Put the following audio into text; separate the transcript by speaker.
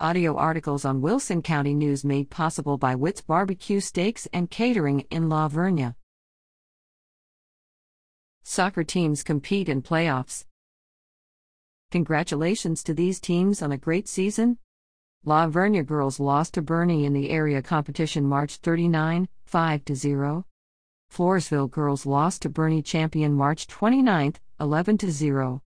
Speaker 1: Audio articles on Wilson County News made possible by Witt's Barbecue Steaks and Catering in La Vernia. Soccer teams compete in playoffs. Congratulations to these teams on a great season. La Vernia girls lost to Boerne in the area competition March 39, 5 0. Floresville girls lost to Boerne champion March 29, 11 0.